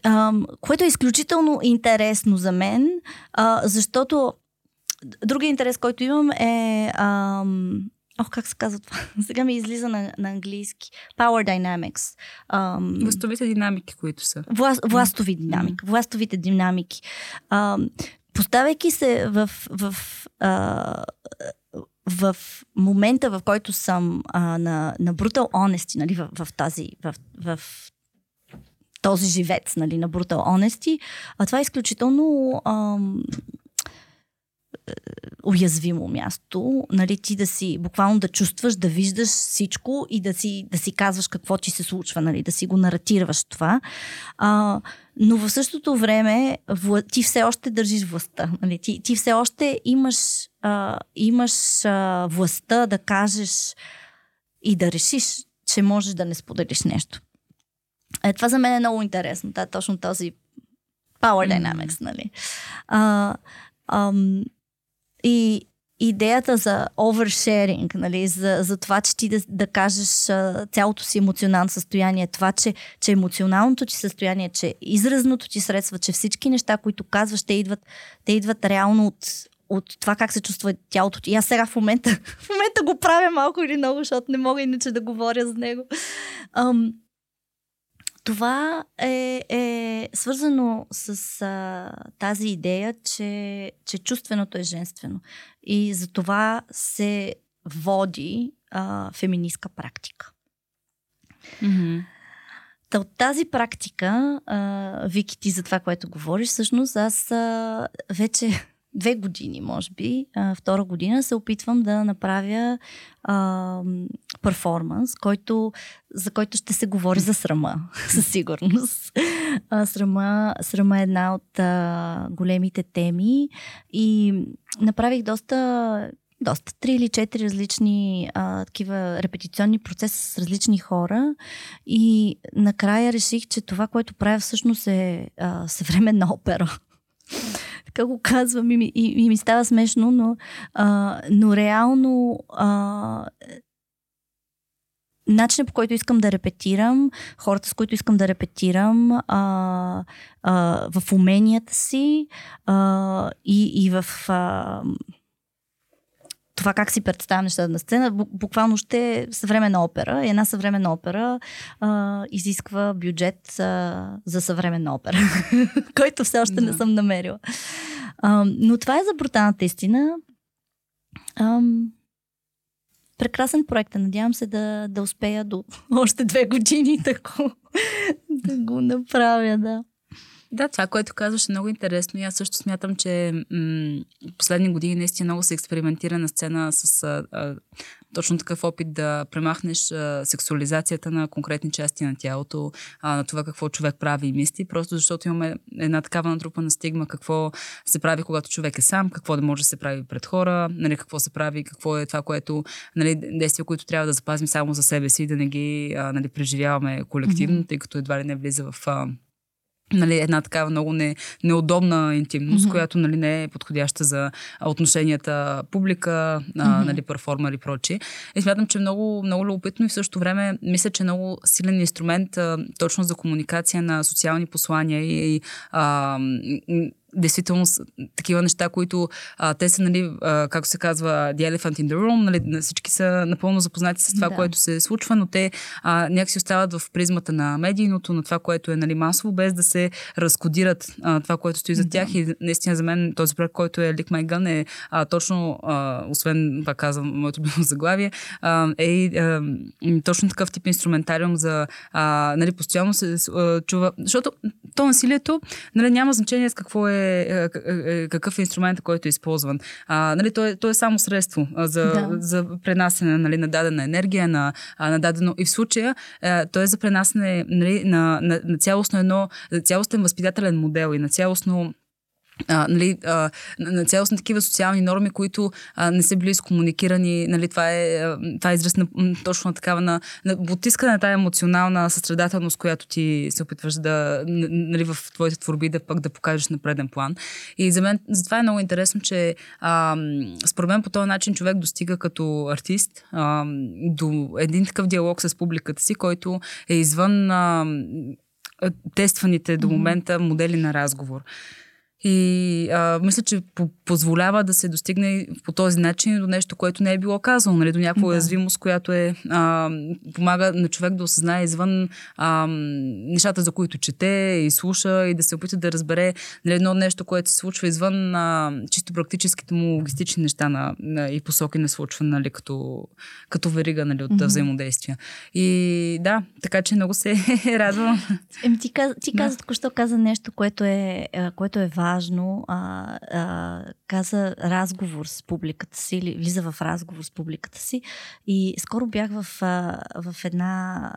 ам, което е изключително интересно за мен, а, защото другия интерес, който имам е ам, Ох, как се казва това? (laughs) Сега ми излиза на, на английски. Power Dynamics. Um, властовите динамики, които са. Власт, властови динамики. Mm. Властовите динамики. Um, поставяйки се в, в, uh, в момента, в който съм uh, на, на brutal honesty, нали, в, в, тази, в, в този живец, нали, на brutal honesty, а това е изключително um, уязвимо място, нали, ти да си, буквално да чувстваш, да виждаш всичко и да си, да си казваш какво ти се случва, нали, да си го наратираш това. А, но в същото време вла... ти все още държиш властта. Нали? Ти, ти все още имаш, а, имаш а, властта да кажеш и да решиш, че можеш да не споделиш нещо. Е, това за мен е много интересно. Да, точно този power dynamics, нали? А, ам, и идеята за oversharing, нали, за, за това, че ти да, да кажеш а, цялото си емоционално състояние, това, че, че емоционалното ти състояние, че изразното ти средства, че всички неща, които казваш, те идват, те идват реално от, от това как се чувства тялото ти. И аз сега в момента, (laughs) в момента го правя малко или много, защото не мога иначе да говоря за него. Ам, това е, е свързано с а, тази идея, че, че чувственото е женствено. И за това се води а, феминистка практика. Mm-hmm. Та от тази практика, а, Вики, ти за това, което говориш, всъщност аз а, вече две години, може би, втора година, се опитвам да направя перформанс, за който ще се говори за срама, (laughs) със сигурност. А, срама, срама е една от а, големите теми и направих доста доста три или четири различни а, такива репетиционни процеси с различни хора и накрая реших, че това, което правя всъщност е а, съвременна опера така го казвам и, и, и ми става смешно, но, а, но реално а, начинът по който искам да репетирам, хората с които искам да репетирам, а, а, в уменията си а, и, и в а, това как си представям нещата на сцена, буквално ще е съвременна опера. И една съвременна опера а, изисква бюджет а, за съвременна опера, (laughs) който все още да. не съм намерила. А, но това е за бруталната истина. А, прекрасен проект. Надявам се да, да успея до (laughs) още две години (laughs) да го, да го направя, да. Да, това, което казваш е много интересно. И аз също смятам, че м- последни години наистина много се експериментира на сцена с а, а, точно такъв опит да премахнеш а, сексуализацията на конкретни части на тялото, а, на това какво човек прави и мисли, просто защото имаме една такава натрупана стигма какво се прави, когато човек е сам, какво да може да се прави пред хора, нали, какво се прави, какво е това, което, нали, действия, които трябва да запазим само за себе си, да не ги а, нали, преживяваме колективно, mm-hmm. тъй като едва ли не влиза в а, нали, една такава много не, неудобна интимност, mm-hmm. която нали, не е подходяща за отношенията публика, mm-hmm. а, нали, перформер и прочи. И смятам, че е много, много любопитно и в същото време мисля, че е много силен инструмент а, точно за комуникация на социални послания и, и а, действително такива неща, които а, те са, нали, а, както се казва, the elephant in the room, нали, всички са напълно запознати с това, да. което се случва, но те а, някакси остават в призмата на медийното, на това, което е нали, масово, без да се разкодират а, това, което стои за да. тях. И наистина за мен този проект, който е Lick My Gun, е а, точно, а, освен, пак казвам, моето било заглавие, а, е а, точно такъв тип инструментариум за, а, нали, постоянно се а, чува, защото то насилието, нали, няма значение с какво е е, е, е, какъв е инструмент, който е използван. А, нали, то, е, то е само средство а, за, да. за пренасене нали, на дадена енергия, на, а, на дадено. И в случая а, то е за пренасене нали, на, на, на цялостно едно, цялостен възпитателен модел и на цялостно а, нали, а, на цялостно такива социални норми, които а, не са били изкомуникирани. Нали, това, е, това е израз на, точно такава на, на потискане на тази емоционална състрадателност, която ти се опитваш да нали, в твоите творби да пък да покажеш на преден план. И за мен затова е много интересно, че а, според мен по този начин човек достига като артист а, до един такъв диалог с публиката си, който е извън а, тестваните до момента модели на разговор. И а, мисля, че по- позволява да се достигне по този начин до нещо, което не е било казано, нали, до някаква да. уязвимост, която е, а, помага на човек да осъзнае извън а, нещата, за които чете и слуша и да се опита да разбере нали, едно нещо, което се случва извън а, чисто практическите му логистични неща на, на, и посоки на случване, нали, като, като верига нали, от mm-hmm. взаимодействия. И да, така че много се (laughs) радвам. Еми, ти, каз, ти каза, току-що каза нещо, което е, което е важно важно, а, а, каза разговор с публиката си или влиза в разговор с публиката си. И скоро бях в, а, в една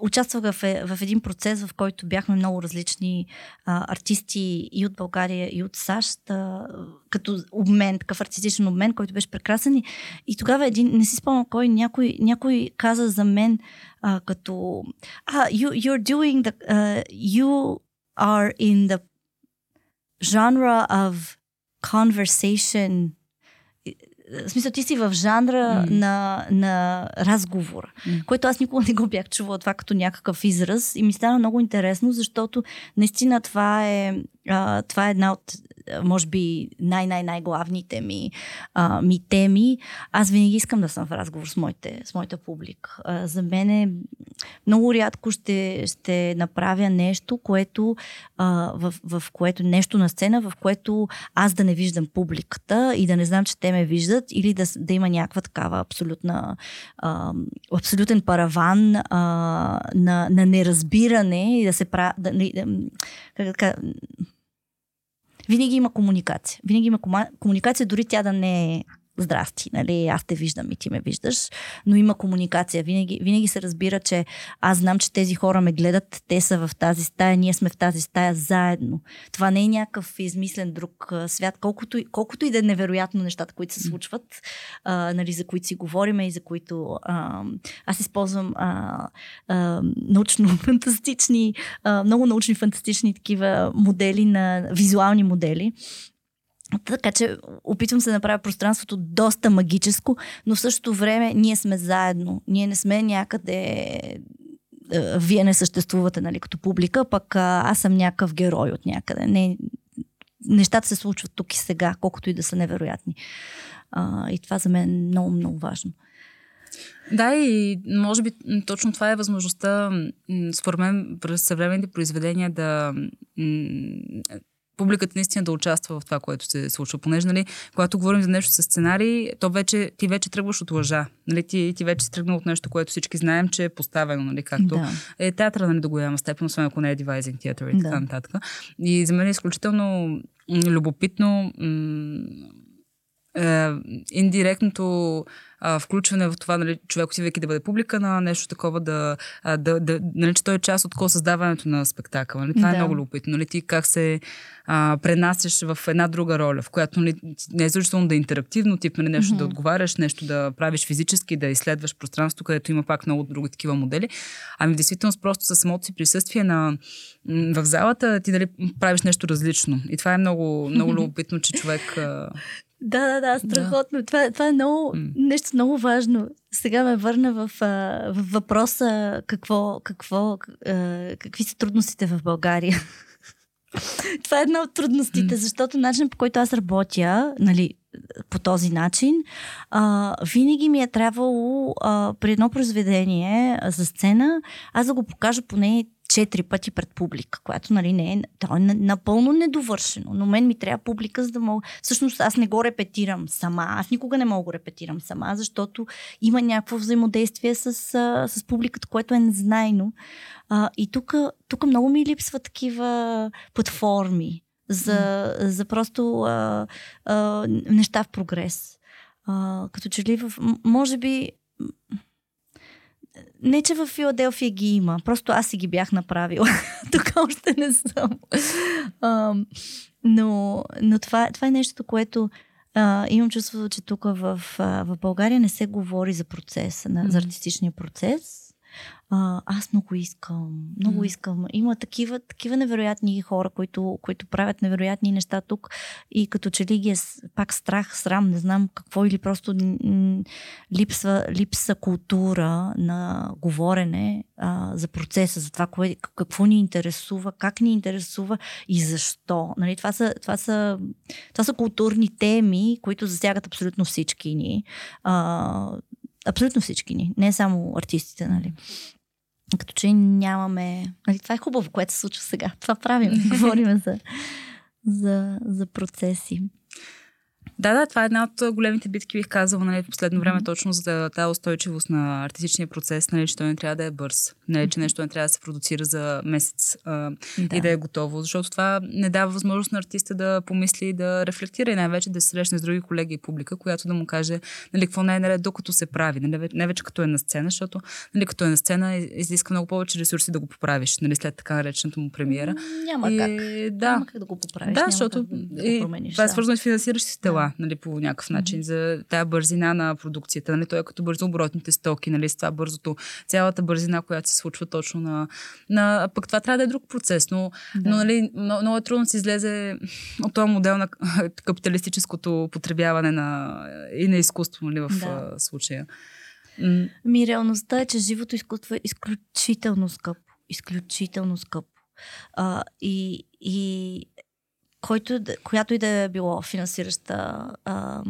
участвах в, в един процес, в който бяхме много различни а, артисти и от България, и от САЩ, а, като обмен, такъв артистичен обмен, който беше прекрасен. И, и тогава един, не си спомням кой, някой, някой каза за мен а, като а, you, you're doing the, uh, you are in the genre of conversation в смисъл, ти си в жанра mm. на, на разговор, mm. което аз никога не го бях чувала това като някакъв израз и ми стана много интересно, защото наистина това е, а, това е една от може би най-най-най-главните ми, а, ми теми, аз винаги искам да съм в разговор с, моите, с моята публика. За мен е много рядко ще, ще направя нещо, което, а, в, в което нещо на сцена, в което аз да не виждам публиката и да не знам, че те ме виждат или да, да има някаква такава абсолютна, а, абсолютен параван а, на, на неразбиране и да се прави. Да, как, как, винаги има комуникация. Винаги има комуникация, дори тя да не е здрасти, нали, аз те виждам и ти ме виждаш, но има комуникация. Винаги, винаги се разбира, че аз знам, че тези хора ме гледат, те са в тази стая, ние сме в тази стая заедно. Това не е някакъв измислен друг свят, колкото, колкото и да е невероятно нещата, които се случват, а, нали, за които си говорим и за които а, аз използвам а, а, научно-фантастични, (laughs) а, много научни фантастични такива модели на визуални модели, така че опитвам се да направя пространството доста магическо, но в същото време ние сме заедно. Ние не сме някъде е, вие не съществувате нали, като публика, пък аз съм някакъв герой от някъде. Не, нещата се случват тук и сега, колкото и да са невероятни. А, и това за мен е много, много важно. Да, и може би точно това е възможността, според мен, през съвременните произведения да публиката наистина да участва в това, което се случва. Понеже, нали, когато говорим за нещо с сценарий, то вече, ти вече тръгваш от лъжа. Нали, ти, ти вече си тръгнал от нещо, което всички знаем, че е поставено, нали, както да. е театъра нали, до голяма степен, освен ако не е девайзинг театър и така да. нататък. И за мен е изключително любопитно м- е, индиректното а, включване в това, нали, човек отивайки да бъде публика на нещо такова, да, а, да, да нали, че той е част от създаването на спектакъл. Нали? Това е да. е много любопитно. Нали? Ти как се а, пренасяш в една друга роля, в която нали, не е задължително да е интерактивно, тип нали, нещо mm-hmm. да отговаряш, нещо да правиш физически, да изследваш пространство, където има пак много други такива модели. Ами в действителност просто със самото си присъствие на, в залата ти дали правиш нещо различно. И това е много, много (laughs) любопитно, че човек да, да, да, страхотно. Да. Това, това е много, mm. нещо много важно. Сега ме върна в, в въпроса какво, какво, какви са трудностите в България. (laughs) това е една от трудностите, mm. защото начин по който аз работя, нали, по този начин, а, винаги ми е трябвало а, при едно произведение за сцена, аз да го покажа поне четири пъти пред публика, която нали, не е, то е напълно недовършено. Но мен ми трябва публика, за да мога... Всъщност аз не го репетирам сама. Аз никога не мога го репетирам сама, защото има някакво взаимодействие с, с публиката, което е незнайно. А, и тук много ми липсва такива платформи за, mm. за просто а, а, неща в прогрес. А, като че ли в... Може би не, че в Филаделфия ги има, просто аз си ги бях направила. (laughs) Тук още не съм. А, но но това, това е нещо, което а, имам чувство, че тук в, в България не се говори за процеса, на, mm-hmm. за артистичния процес а, аз много искам, много mm. искам. Има такива, такива невероятни хора, които, които правят невероятни неща тук и като че ли ги е пак страх, срам, не знам какво или просто липсва, липса култура на говорене а, за процеса, за това кое, какво ни интересува, как ни интересува и защо. Нали, това, са, това, са, това са културни теми, които засягат абсолютно всички ни. А, абсолютно всички ни, не само артистите, нали. Като че нямаме... Нали, това е хубаво, което се случва сега. Това правим. (laughs) Говорим за, за, за процеси. Да, да, това е една от големите битки, бих казала, нали, в последно време, mm-hmm. точно за тази устойчивост на артистичния процес, нали, че той не трябва да е бърз, нали, че нещо не трябва да се продуцира за месец а, да. и да е готово, защото това не дава възможност на артиста да помисли, да рефлектира и най-вече да се срещне с други колеги и публика, която да му каже нали, какво не е наред, докато се прави, нали, не вече като е на сцена, защото нали, като е на сцена изиска много повече ресурси да го поправиш, нали, след така наречената му премиера. Няма и, как. Да. Няма как да го поправиш. Да, защото да, да промениш, това е свързано с финансиращи да. нали, по някакъв начин, за тази бързина на продукцията. Нали, той е като бързо оборотните стоки, нали, с това бързото, цялата бързина, която се случва точно на... на пък това трябва да е друг процес, но, да. но нали, много, много е трудно да се излезе от този модел на (laughs) капиталистическото потребяване на, и на изкуство нали, в да. случая. Ми реалността е, че живото изкуство е изключително скъпо. Изключително скъпо. А, и, и който, която и да е било финансираща. А,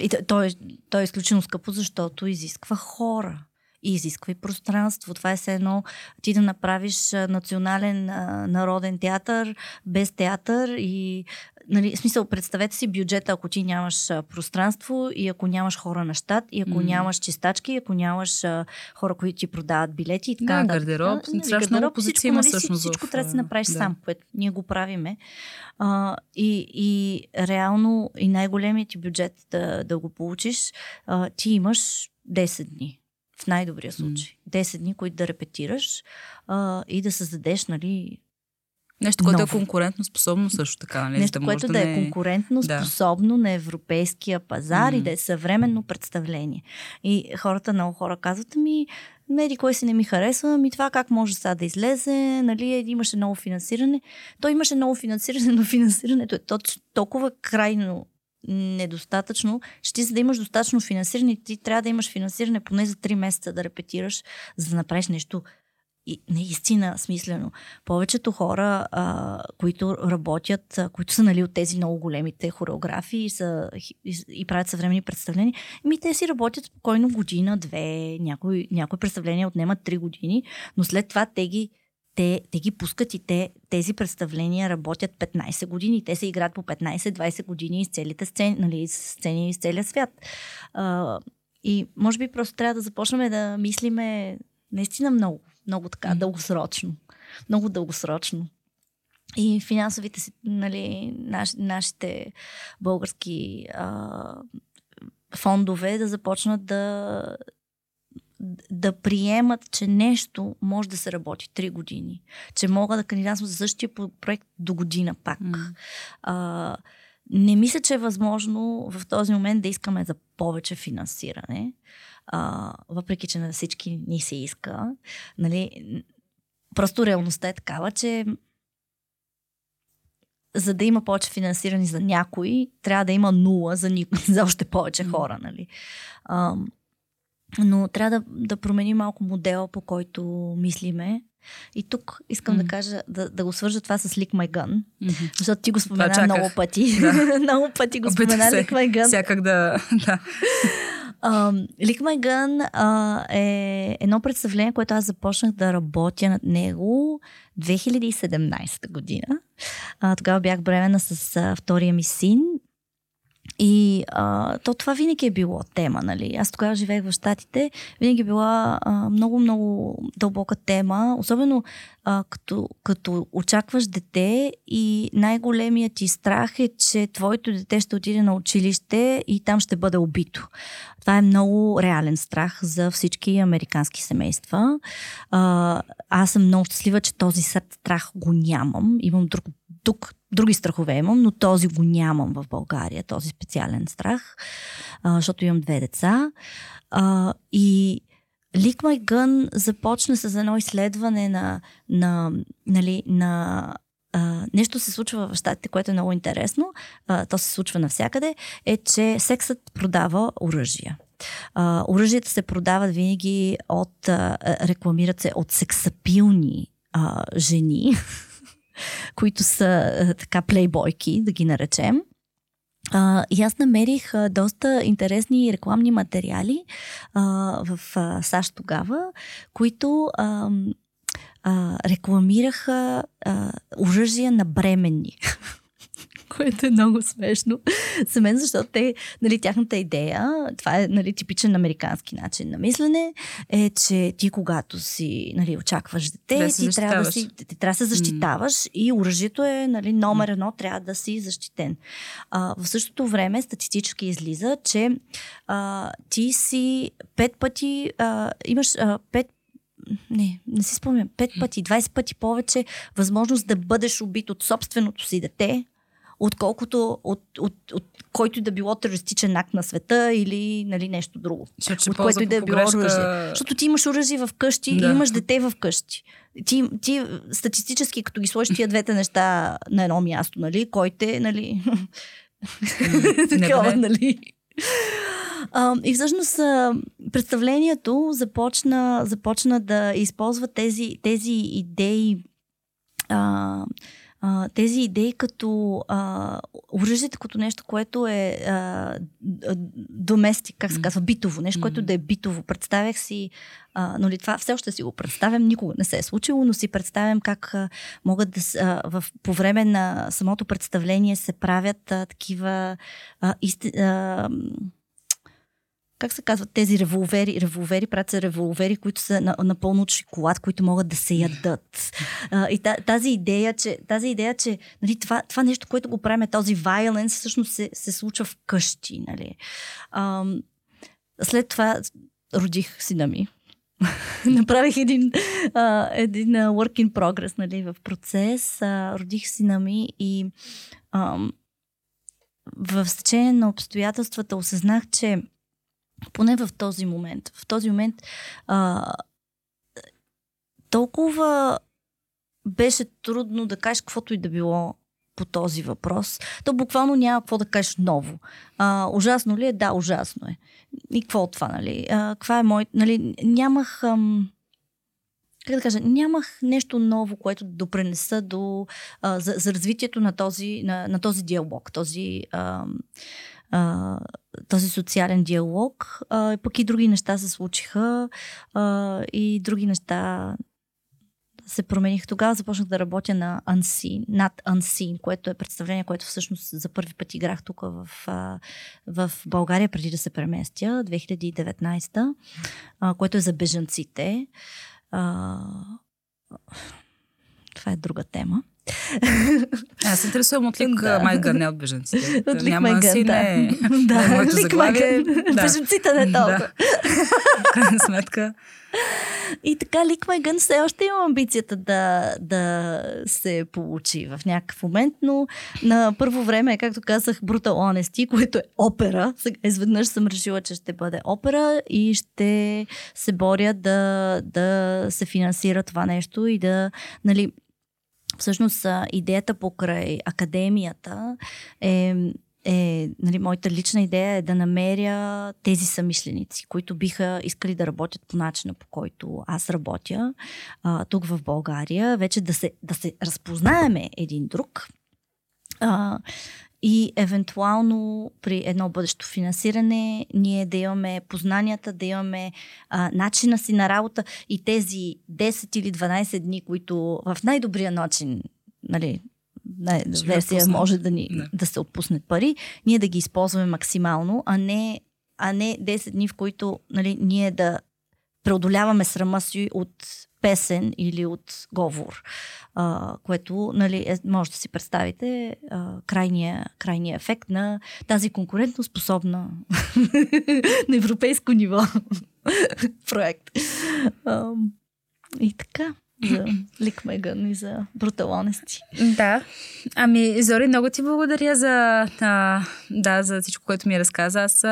и то, е, то е изключително скъпо, защото изисква хора и изисква и пространство. Това е все едно ти да направиш национален а, народен театър без театър и нали, смисъл, представете си бюджета, ако ти нямаш а, пространство и ако нямаш хора на щат, и ако mm. нямаш чистачки, и ако нямаш а, хора, които ти продават билети и така. Да, гардероб. Да, нали, страшно много позиции има нали, всъщност. Всичко, всичко трябва да се направиш да. сам, което ние го правиме. А, и, и реално и най-големият ти бюджет да, да го получиш, а, ти имаш 10 дни. В най-добрия случай. Mm. 10 дни, които да репетираш а, и да създадеш, нали, Нещо, което Нов. е конкурентно способно също така. Нали? Нещо, да което да, да е конкурентно да. способно на европейския пазар mm. и да е съвременно представление. И хората, много хора казват ми, меди, кой си не ми харесва, ми това как може сега да излезе, нали, имаше много финансиране. То имаше много финансиране, но финансирането е толкова крайно недостатъчно. Ще за да имаш достатъчно финансиране, ти трябва да имаш финансиране поне за 3 месеца да репетираш, за да направиш нещо и наистина смислено. Повечето хора, а, които работят, а, които са нали, от тези много големите хореографии и, са, и, и правят съвременни представления, ми те си работят спокойно година, две, някои, някои представления отнемат три години, но след това те ги те, те ги пускат и те, тези представления работят 15 години. Те се играят по 15-20 години из целите сцени, нали, сцени из целия свят. А, и може би просто трябва да започнем да мислиме наистина много, много така mm. дългосрочно. Много дългосрочно. и финансовите си, нали, наш, нашите български а, фондове да започнат да, да приемат, че нещо може да се работи 3 години. Че мога да кандидатствам за същия проект до година пак. Mm. А, не мисля, че е възможно в този момент да искаме за повече финансиране, а, въпреки че на всички ни се иска. Нали, просто реалността е такава, че за да има повече финансиране за някой, трябва да има нула за, никой, (laughs) за още повече хора. Нали? А, но трябва да, да променим малко модела, по който мислиме. И тук искам mm-hmm. да кажа, да, да го свържа това с Lick My Gun, mm-hmm. защото ти го спомена много пъти. Да. (laughs) много пъти го спомена Lick My Gun. Сякак да... да. Uh, Lick My Gun uh, е едно представление, което аз започнах да работя над него 2017 година. Uh, тогава бях бременна с uh, втория ми син и а, то това винаги е било тема, нали? Аз тогава живеех в Штатите, винаги е била много-много дълбока тема, особено а, като, като очакваш дете и най-големият ти страх е, че твоето дете ще отиде на училище и там ще бъде убито. Това е много реален страх за всички американски семейства. А, аз съм много щастлива, че този страх го нямам. Имам друг, тук други страхове имам, но този го нямам в България, този специален страх, а, защото имам две деца. А, и My Gun започна с едно изследване на, на, нали, на Uh, нещо се случва в щатите, което е много интересно, uh, то се случва навсякъде, е, че сексът продава оръжия. Uh, оръжията се продават винаги от, uh, рекламират се от сексапилни uh, жени, (laughs) които са а, така плейбойки, да ги наречем. И аз намерих а, доста интересни рекламни материали в САЩ тогава, които рекламираха а, оръжия на бременни. (laughs) (laughs) което е много смешно за мен, защото те, нали, тяхната идея, това е нали, типичен американски начин на мислене, е, че ти когато си нали, очакваш дете, да ти, трябва да си, ти трябва да се защитаваш mm. и оръжието е нали, номер едно, трябва да си защитен. А, в същото време статистически излиза, че а, ти си пет пъти, а, имаш а, пет не, не си спомням, пет пъти, 20 пъти повече възможност да бъдеш убит от собственото си дете, отколкото от, от, от който да било терористичен акт на света или нали, нещо друго. Защото, от който и да е било оръжие. Защото ти имаш оръжие в къщи да. и имаш дете в къщи. Ти, ти статистически, като ги сложиш тия двете неща на едно място, нали, кой те, нали... Такова, нали... А, и всъщност представлението започна, започна да използва тези, тези идеи а, а, тези идеи като а, оръжието като нещо, което е а, доместик, как се казва, битово, нещо, което да е битово. Представях си, а, но ли това все още си го представям, никога не се е случило, но си представям как а, могат да а, в, по време на самото представление се правят а, такива а, исти, а, как се казват тези револвери? Револвери, правят се револвери, които са напълно от шоколад, които могат да се ядат. И тази идея, че, тази идея, че нали, това, това нещо, което го правим, този violence, всъщност се, се случва вкъщи. Нали. След това родих сина ми. (laughs) Направих един, а, един work in progress нали, в процес. А, родих сина ми и а, в стечение на обстоятелствата осъзнах, че поне в този момент. В този момент а, толкова беше трудно да кажеш каквото и да било по този въпрос. То буквално няма какво да кажеш ново. А, ужасно ли е? Да, ужасно е. И какво от това, нали? А, каква е мой... Нали, нямах... Ам, как да кажа, нямах нещо ново, което да допренеса до, а, за, за развитието на този, на, на този диалог, този, ам, а, този социален диалог. А, пък и други неща се случиха а, и други неща се промених. Тогава започнах да работя на Unseen, над Unseen, което е представление, което всъщност за първи път играх тук в, в България, преди да се преместя, 2019, което е за бежанците. Това е друга тема. (laughs) Аз се интересувам от Лик да. Майгън, не от беженците. От Лик Няма Майгън, си, да. не, да. е моето Лик заглавие. Майгън. Да. Беженците не толкова. (laughs) Да. Крайна сметка. И така Лик Майгън все още има амбицията да, да се получи в някакъв момент, но на първо време, както казах, Brutal Honesty, което е опера. Сега изведнъж съм решила, че ще бъде опера и ще се боря да, да се финансира това нещо и да, нали, всъщност идеята покрай академията е е, нали, моята лична идея е да намеря тези самишленици, които биха искали да работят по начина, по който аз работя а, тук в България, вече да се, да се разпознаеме един друг. А, и евентуално при едно бъдещо финансиране ние да имаме познанията, да имаме а, начина си на работа и тези 10 или 12 дни, които в най-добрия начин нали, на Ще версия може да, ни, да. се отпуснат пари, ние да ги използваме максимално, а не, а не 10 дни, в които нали, ние да преодоляваме срама си от песен или от говор, а, което нали, е, може да си представите а, крайния, крайния ефект на тази конкурентно способна (laughs) на европейско ниво (laughs) проект. А, и така, за Лик Меган и за Honesty. Да. Ами, Зори, много ти благодаря за, а, да, за всичко, което ми разказа. Аз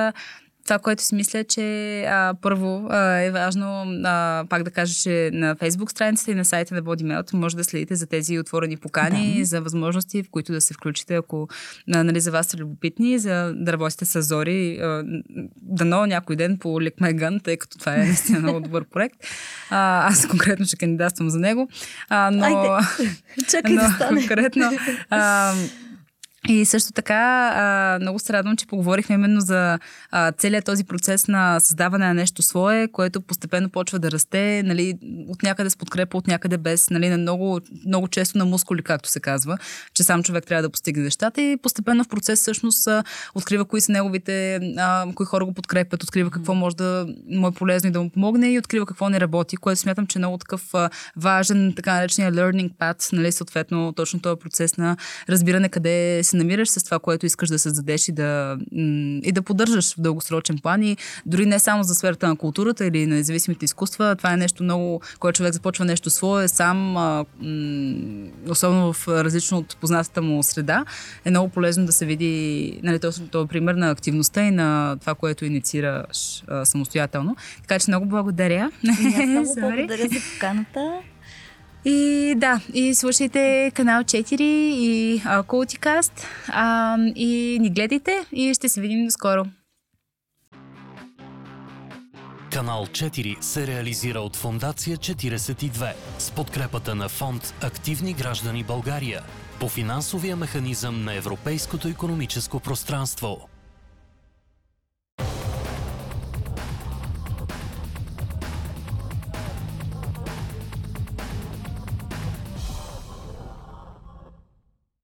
това, което си мисля, че а, първо а, е важно а, пак да кажа, че на Facebook страницата и на сайта на BodyMelt може да следите за тези отворени покани, Да. за възможности, в които да се включите, ако а, нали, за вас са любопитни, за да работите с Зори. А, дано някой ден по Лик Меган, тъй като това е наистина много добър проект. А, аз конкретно ще кандидатствам за него. А, но... Айде, (laughs) чакай да но стане. конкретно. А, и също така, много се радвам, че поговорихме именно за целият този процес на създаване на нещо свое, което постепенно почва да расте, нали, от някъде с подкрепа, от някъде без, нали, на много, много често на мускули, както се казва, че сам човек трябва да постигне нещата. И постепенно в процес всъщност открива кои са неговите, кои хора го подкрепят, открива какво може да му е полезно и да му помогне и открива какво не работи, което смятам, че е много такъв важен, така наречения learning path, нали, съответно точно този процес на разбиране къде се намираш с това, което искаш да създадеш и да, и да поддържаш в дългосрочен план и дори не само за сферата на културата или на независимите изкуства, това е нещо много, когато човек започва нещо свое сам, а, м- особено в различно от познатата му среда, е много полезно да се види нали, точно този пример на активността и на това, което инициираш а, самостоятелно. Така че много благодаря. И аз много (laughs) благодаря за поканата. И да, и слушайте канал 4 и а, и ни гледайте и ще се видим скоро. Канал 4 се реализира от Фондация 42 с подкрепата на фонд Активни граждани България по финансовия механизъм на Европейското економическо пространство.